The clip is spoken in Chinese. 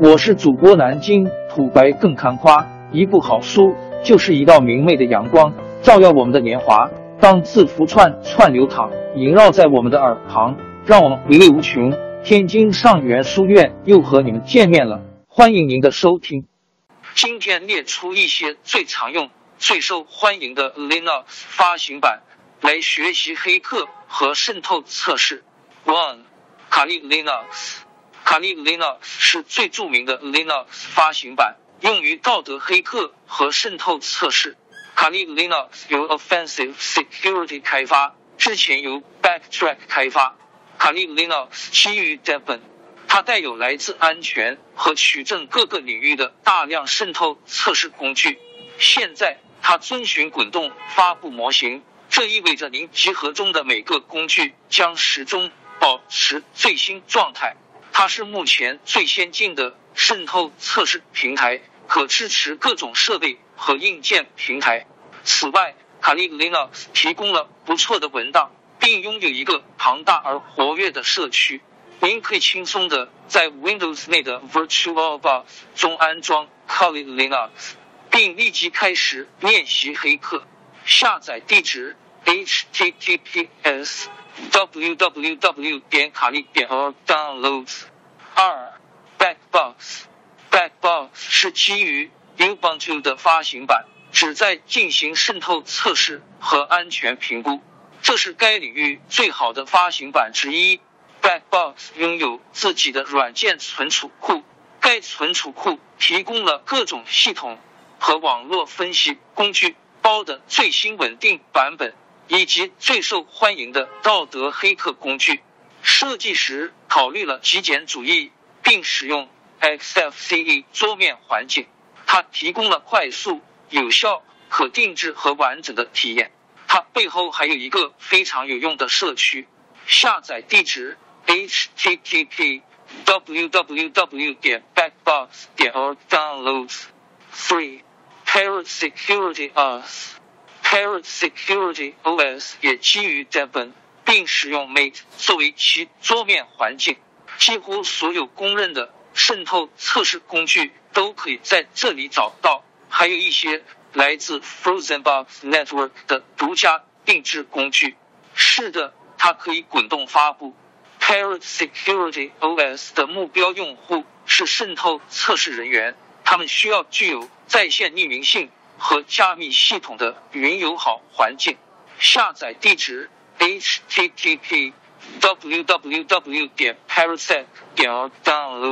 我是主播南京土白更看花，一部好书就是一道明媚的阳光，照耀我们的年华。当字符串串流淌，萦绕在我们的耳旁，让我们回味无穷。天津上元书院又和你们见面了，欢迎您的收听。今天列出一些最常用、最受欢迎的 Linux 发行版，来学习黑客和渗透测试。One，卡利 Linux。卡利 Linux 是最著名的 Linux 发行版，用于道德黑客和渗透测试。卡利 Linux 由 Offensive Security 开发，之前由 Backtrack 开发。卡利 Linux 基于 Debian，它带有来自安全和取证各个领域的大量渗透测试工具。现在它遵循滚动发布模型，这意味着您集合中的每个工具将始终保持最新状态。它是目前最先进的渗透测试平台，可支持各种设备和硬件平台。此外，卡利 Linux 提供了不错的文档，并拥有一个庞大而活跃的社区。您可以轻松的在 Windows 内的 VirtualBox 中安装 Kali Linux，并立即开始练习黑客。下载地址：https。www 点卡利点 or downloads。二，Backbox，Backbox 是基于 Ubuntu 的发行版，旨在进行渗透测试和安全评估。这是该领域最好的发行版之一。Backbox 拥有自己的软件存储库，该存储库提供了各种系统和网络分析工具包的最新稳定版本。以及最受欢迎的道德黑客工具。设计时考虑了极简主义，并使用 Xfce 桌面环境。它提供了快速、有效、可定制和完整的体验。它背后还有一个非常有用的社区。下载地址：http www 点 backbox 点 org downloads three parrot security us。Parrot Security OS 也基于 Debian，并使用 Mate 作为其桌面环境。几乎所有公认的渗透测试工具都可以在这里找到，还有一些来自 FrozenBox Network 的独家定制工具。是的，它可以滚动发布。Parrot Security OS 的目标用户是渗透测试人员，他们需要具有在线匿名性。和加密系统的云友好环境。下载地址：http www 点 parasec 点 download。